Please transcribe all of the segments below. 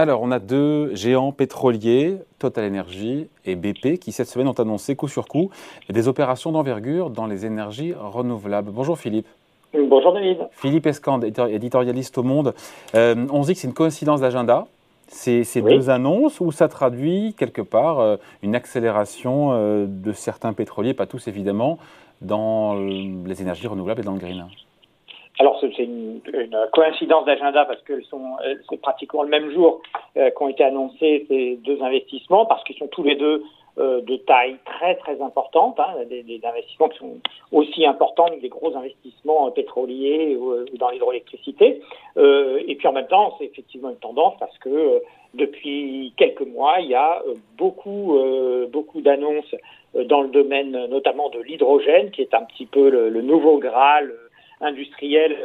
Alors, on a deux géants pétroliers, Total Energy et BP, qui cette semaine ont annoncé coup sur coup des opérations d'envergure dans les énergies renouvelables. Bonjour Philippe. Bonjour David. Philippe Escande, éditorialiste au Monde. Euh, on se dit que c'est une coïncidence d'agenda, ces, ces deux annonces, ou ça traduit quelque part euh, une accélération euh, de certains pétroliers, pas tous évidemment, dans les énergies renouvelables et dans le green? Alors c'est une, coïncidence d'agenda parce que c'est pratiquement le même jour qu'ont été annoncés ces deux investissements parce qu'ils sont tous les deux euh, de taille très très importante, hein, des, investissements qui sont aussi importants que des gros investissements euh, pétroliers ou, dans l'hydroélectricité. Euh, et puis en même temps, c'est effectivement une tendance parce que depuis quelques mois, il y a beaucoup beaucoup d'annonces dans le domaine notamment de l'hydrogène, qui est un petit peu le, le nouveau Graal industriel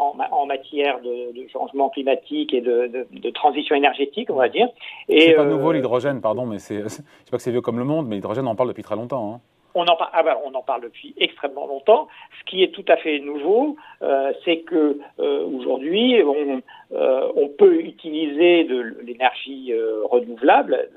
en, matière de, changement climatique et de, transition énergétique, on va dire. C'est pas nouveau euh, l'hydrogène, pardon, mais c'est, pas que c'est vieux comme le monde, mais l'hydrogène, on en parle depuis très longtemps. Hein. On en, parle, ah ben, on en parle depuis extrêmement longtemps. Ce qui est tout à fait nouveau, euh, c'est que euh, aujourd'hui, on, on, peut utiliser de l'énergie renouvelable,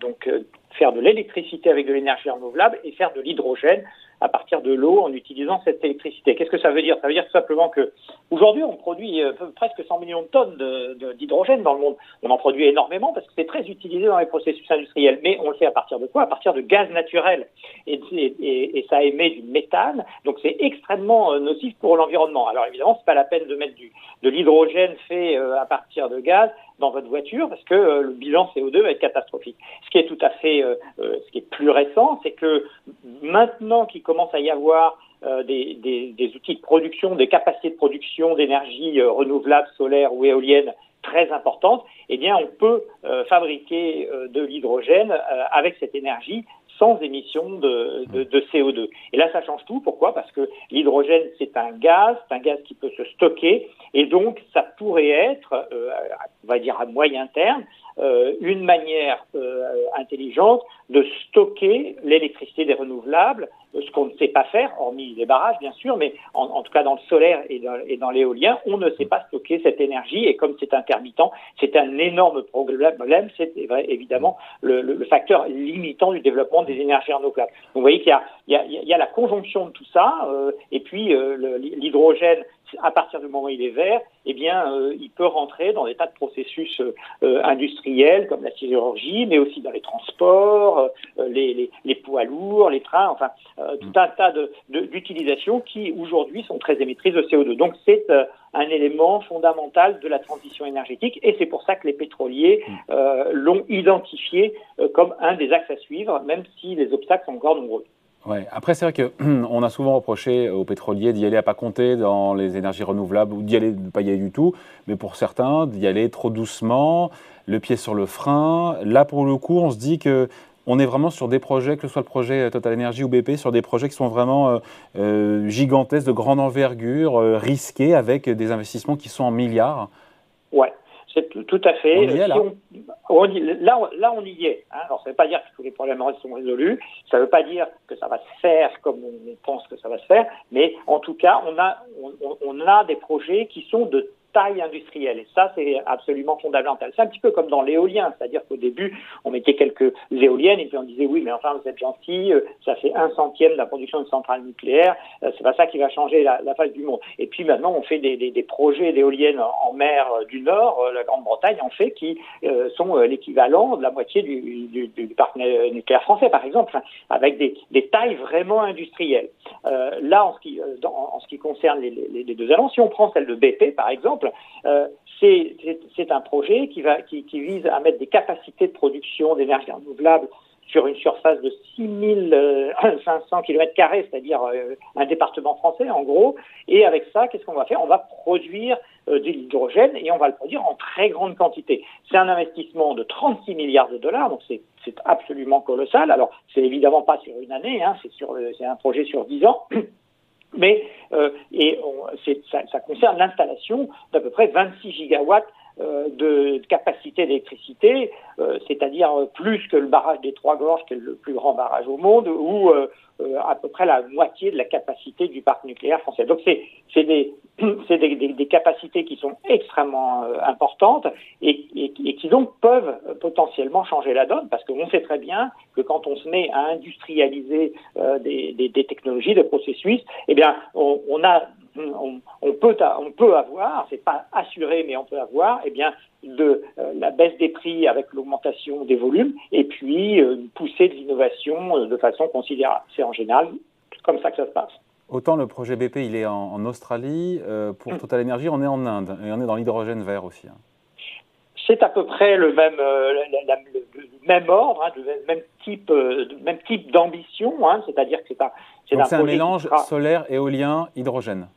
donc faire de l'électricité avec de l'énergie renouvelable et faire de l'hydrogène à partir de l'eau en utilisant cette électricité. Qu'est-ce que ça veut dire? Ça veut dire tout simplement que aujourd'hui on produit euh, presque 100 millions de tonnes d'hydrogène dans le monde. On en produit énormément parce que c'est très utilisé dans les processus industriels. Mais on le fait à partir de quoi? À partir de gaz naturel. Et ça émet du méthane. Donc c'est extrêmement euh, nocif pour l'environnement. Alors évidemment, c'est pas la peine de mettre du, de l'hydrogène fait euh, à partir de gaz dans votre voiture parce que le bilan CO2 va être catastrophique. Ce qui est tout à fait, ce qui est plus récent, c'est que maintenant qu'il commence à y avoir euh, des, outils de production, des capacités de production d'énergie euh, renouvelable, solaire ou éolienne très importantes, eh bien, on peut euh, fabriquer de l'hydrogène avec cette énergie sans émission de, de, de, CO2. Et là, ça change tout. Pourquoi? Parce que l'hydrogène, c'est un gaz, c'est un gaz qui peut se stocker, et donc ça pourrait être, on va dire à moyen terme, euh, une manière euh, intelligente de stocker l'électricité des renouvelables, ce qu'on ne sait pas faire, hormis les barrages bien sûr, mais en, tout cas dans le solaire et dans, l'éolien, on ne sait pas stocker cette énergie et comme c'est intermittent, c'est un énorme problème, c'est évidemment le, facteur limitant du développement des énergies renouvelables. Vous voyez qu'il y, y a, la conjonction de tout ça, euh, et puis l'hydrogène à partir du moment où il est vert, eh bien, euh, il peut rentrer dans des tas de processus euh, industriels comme la sidérurgie, mais aussi dans les transports, euh, les, les, poids lourds, les trains, enfin, tout un tas d'utilisations de, qui aujourd'hui sont très émettrices de CO2. Donc, c'est un élément fondamental de la transition énergétique et c'est pour ça que les pétroliers l'ont identifié comme un des axes à suivre, même si les obstacles sont encore nombreux. Ouais. Après, c'est vrai qu'on a souvent reproché aux pétroliers d'y aller à pas compter dans les énergies renouvelables ou d'y aller, de pas y aller du tout, mais pour certains, d'y aller trop doucement, le pied sur le frein. Là, pour le coup, on se dit que on est vraiment sur des projets, que ce soit le projet Total Energy ou BP, sur des projets qui sont vraiment euh, euh, gigantesques, de grande envergure, euh, risqués, avec des investissements qui sont en milliards. Ouais. C'est tout, à fait. On y est, là. là, on y est. Hein. Alors, ça ne veut pas dire que tous les problèmes sont résolus. Ça ne veut pas dire que ça va se faire comme on pense que ça va se faire. Mais en tout cas, on a, on a des projets qui sont de taille industrielle. Et ça, c'est absolument fondamental. C'est un petit peu comme dans l'éolien, c'est-à-dire qu'au début, on mettait quelques éoliennes et puis on disait oui, mais enfin, vous êtes gentil, euh, ça fait un centième de la production de centrales nucléaires, euh, c'est pas ça qui va changer la, face du monde. Et puis maintenant, on fait des, des, projets d'éoliennes en mer du Nord, euh, la Grande-Bretagne en fait, qui sont l'équivalent de la moitié du, du, parc nucléaire français, par exemple, avec des, des tailles vraiment industrielles. là, en ce qui, en, ce qui concerne les, les, les deux annonces, si on prend celle de BP, par exemple, euh, c'est un projet qui, vise à mettre des capacités de production d'énergie renouvelable sur une surface de 6500 km, c'est-à-dire euh, un département français en gros. Et avec ça, qu'est-ce qu'on va faire? On va produire euh, de l'hydrogène et on va le produire en très grande quantité. C'est un investissement de 36 milliards de dollars, donc c'est absolument colossal. Alors, c'est évidemment pas sur une année, hein, c'est un projet sur 10 ans. Mais euh, et ça, ça, concerne l'installation d'à peu près 26 gigawatts euh, de, capacité d'électricité, euh, c'est-à-dire plus que le barrage des Trois Gorges, qui est le plus grand barrage au monde, ou euh, à peu près la moitié de la capacité du parc nucléaire français. Donc c'est des, des, des, des, capacités qui sont extrêmement importantes et, et, qui donc peuvent potentiellement changer la donne, parce qu'on sait très bien que quand on se met à industrialiser des, des, technologies, des processus, eh bien, on, on a on, peut, on peut avoir, c'est pas assuré, mais on peut avoir, eh bien, de euh, la baisse des prix avec l'augmentation des volumes, et puis euh, une poussée de l'innovation euh, de façon considérable. C'est en général comme ça que ça se passe. Autant le projet BP, il est en, Australie, pour mm. Total Energy, on est en Inde, et on est dans l'hydrogène vert aussi. Hein. C'est à peu près le même, même ordre, hein, le même type, même type d'ambition, hein, c'est-à-dire que c'est un, c'est un, un mélange solaire, éolien, hydrogène.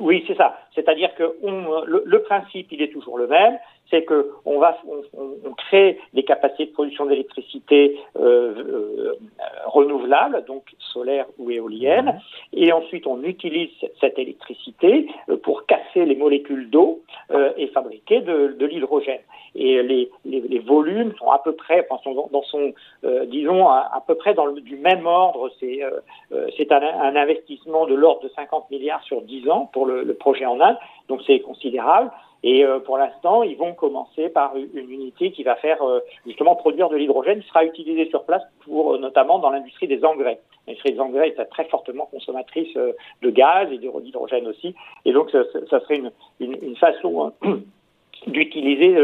Oui, c'est ça. C'est-à-dire que on, le, principe, il est toujours le même. C'est que on va, on, crée des capacités de production d'électricité euh, euh, renouvelables, donc solaire ou éolienne, et ensuite on utilise cette électricité euh, pour casser les molécules d'eau et fabriquer de, de l'hydrogène. Et les, les, les, volumes sont à peu près, enfin, sont dans, son, disons, à, peu près dans le, du même ordre. C'est c'est un, un, investissement de l'ordre de 50 milliards sur 10 ans pour le, le projet en Inde, donc c'est considérable. Et euh, pour l'instant, ils vont commencer par une unité qui va faire euh, justement produire de l'hydrogène qui sera utilisé sur place pour euh, notamment dans l'industrie des engrais. L'industrie des engrais est très fortement consommatrice de gaz et d'hydrogène aussi. Et donc, ça, ça serait une, une, une façon d'utiliser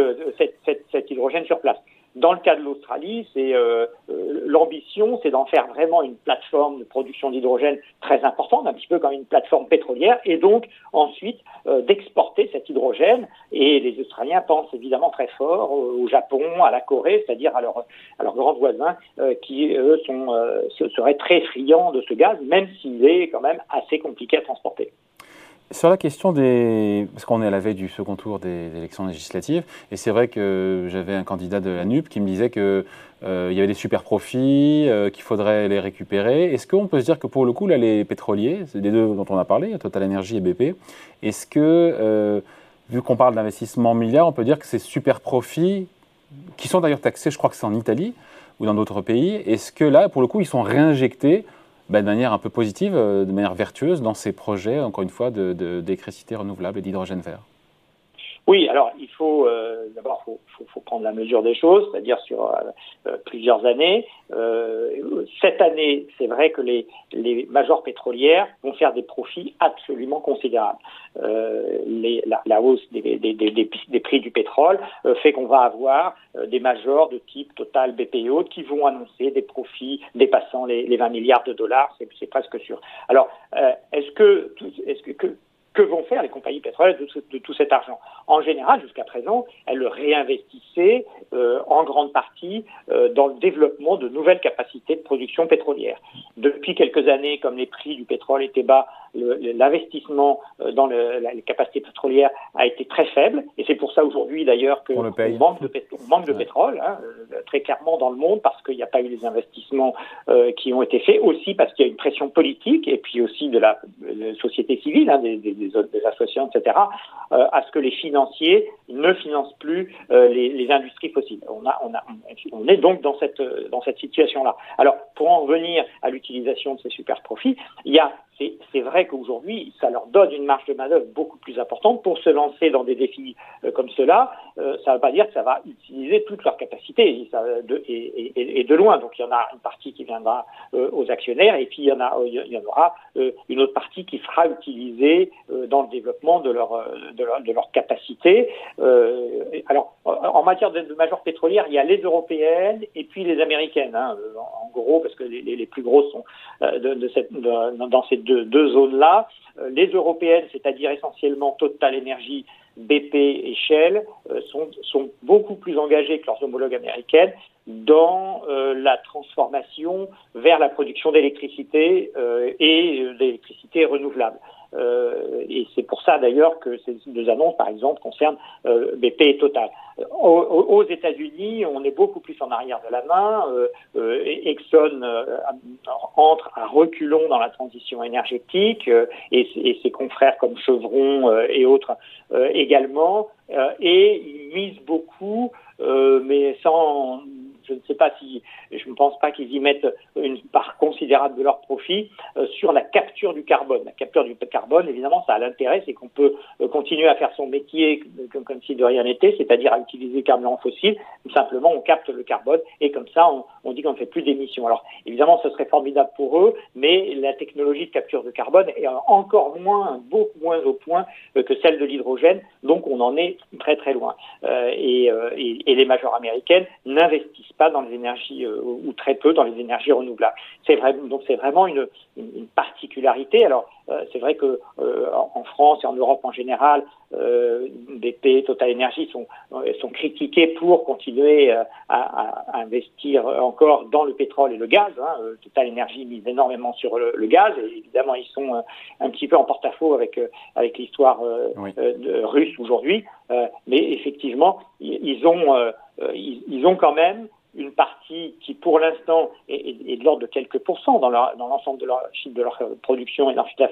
cet hydrogène sur place. Dans le cas de l'Australie, c'est euh, euh, l'ambition, c'est d'en faire vraiment une plateforme de production d'hydrogène très importante, un petit peu comme une plateforme pétrolière, et donc ensuite euh, d'exporter cet hydrogène. Et les Australiens pensent évidemment très fort au Japon, à la Corée, c'est-à-dire à, leurs à grands voisins, qui eux sont seraient très friands de ce gaz, même s'il est quand même assez compliqué à transporter. Sur la question des. Parce qu'on est à la veille du second tour des élections législatives, et c'est vrai que j'avais un candidat de la NUP qui me disait qu'il euh, y avait des super profits, euh, qu'il faudrait les récupérer. Est-ce qu'on peut se dire que pour le coup, là, les pétroliers, c'est les deux dont on a parlé, Total Energy et BP, est-ce que, euh, vu qu'on parle d'investissement milliards, on peut dire que ces super profits, qui sont d'ailleurs taxés, je crois que c'est en Italie ou dans d'autres pays, est-ce que là, pour le coup, ils sont réinjectés bah, de manière un peu positive, euh, de manière vertueuse dans ces projets, encore une fois, d'électricité de, renouvelable et d'hydrogène vert oui, alors il faut euh, d'abord faut, faut, faut, prendre la mesure des choses, c'est-à-dire sur euh, euh, plusieurs années. cette année, c'est vrai que les, les majors pétrolières vont faire des profits absolument considérables. Les, la, la, hausse des, des, des, des, prix du pétrole fait qu'on va avoir des majors de type Total, BPO qui vont annoncer des profits dépassant les, les 20 milliards de dollars, c'est presque sûr. Alors, est-ce que, est-ce que, que que vont faire les compagnies pétrolières de, tout cet argent. En général, jusqu'à présent, elles le réinvestissaient euh, en grande partie euh, dans le développement de nouvelles capacités de production pétrolière. Depuis quelques années, comme les prix du pétrole étaient bas, l'investissement euh, dans le, la, les capacités pétrolières a été très faible, et c'est pour ça aujourd'hui d'ailleurs que on manque de, manque de pétrole hein, très clairement dans le monde parce qu'il n'y a pas eu les investissements euh, qui ont été faits, aussi parce qu'il y a une pression politique et puis aussi de la, société civile, hein, des, associations, etc., euh, à ce que les financiers ne financent plus les, les, industries fossiles. On, a, on, a, on est donc dans cette, dans cette situation-là. Alors, pour en revenir à l'utilisation de ces super profits, il y a c'est vrai qu'aujourd'hui, ça leur donne une marge de manœuvre beaucoup plus importante pour se lancer dans des défis euh, comme cela. Euh, ça ne veut pas dire que ça va utiliser toute leur capacité et, de, loin. Donc il y en a une partie qui viendra euh, aux actionnaires et puis il y en, aura une autre partie qui sera utilisée dans le développement de leur, de capacité. alors en matière de, de pétrolière, il y a les européennes et puis les américaines. Hein, en, gros, parce que les, plus grosses sont de, de cette, dans deux, zones-là. Euh, les européennes, c'est-à-dire essentiellement Total Energy, BP et Shell, euh, sont, sont, beaucoup plus engagées que leurs homologues américaines dans euh, la transformation vers la production d'électricité et d'électricité renouvelable. Euh, et c'est pour ça d'ailleurs que ces deux annonces, par exemple, concernent euh, BP et Total. Aux, États-Unis, on est beaucoup plus en arrière de la main. Euh, Exxon entre à reculons dans la transition énergétique et, et, ses confrères comme Chevron et autres également. et ils misent beaucoup, mais sans je ne sais pas si, je ne pense pas qu'ils y mettent une part considérable de leur profit sur la capture du carbone. La capture du carbone, évidemment, ça a l'intérêt, c'est qu'on peut continuer à faire son métier comme, si de rien n'était, c'est-à-dire à utiliser carburant fossile. Simplement, on capte le carbone et comme ça, on, dit qu'on ne fait plus d'émissions. Alors, évidemment, ce serait formidable pour eux, mais la technologie de capture de carbone est encore moins, beaucoup moins au point que celle de l'hydrogène, donc on en est très très loin. Euh, et, euh, et, et, les majors américaines n'investissent pas dans les énergies euh, ou très peu dans les énergies renouvelables. C'est vrai, donc c'est vraiment une, une, particularité. Alors c'est vrai que en France et en Europe en général, BP, Total Energy sont sont critiqués pour continuer à, à, investir encore dans le pétrole et le gaz. Hein. Total Energy mise énormément sur le, le, gaz et évidemment ils sont un petit peu en porte-à-faux avec avec l'histoire oui. russe aujourd'hui. mais effectivement, ils ont ils, ont quand même une partie qui, pour l'instant, est, de l'ordre de quelques pourcents dans, l'ensemble de leur chiffre de leur production et leur chiffre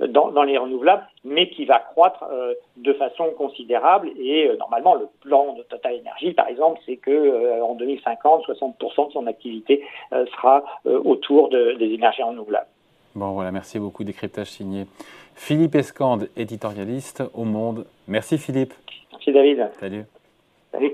dans, les renouvelables, mais qui va croître euh, de façon considérable. Et euh, normalement, le plan de Total Energy, par exemple, c'est que euh, en 2050, 60% de son activité sera autour des énergies renouvelables. Bon, voilà, merci beaucoup. Décryptage signé Philippe Escande, éditorialiste au Monde. Merci Philippe. Merci David. Salut. Salut.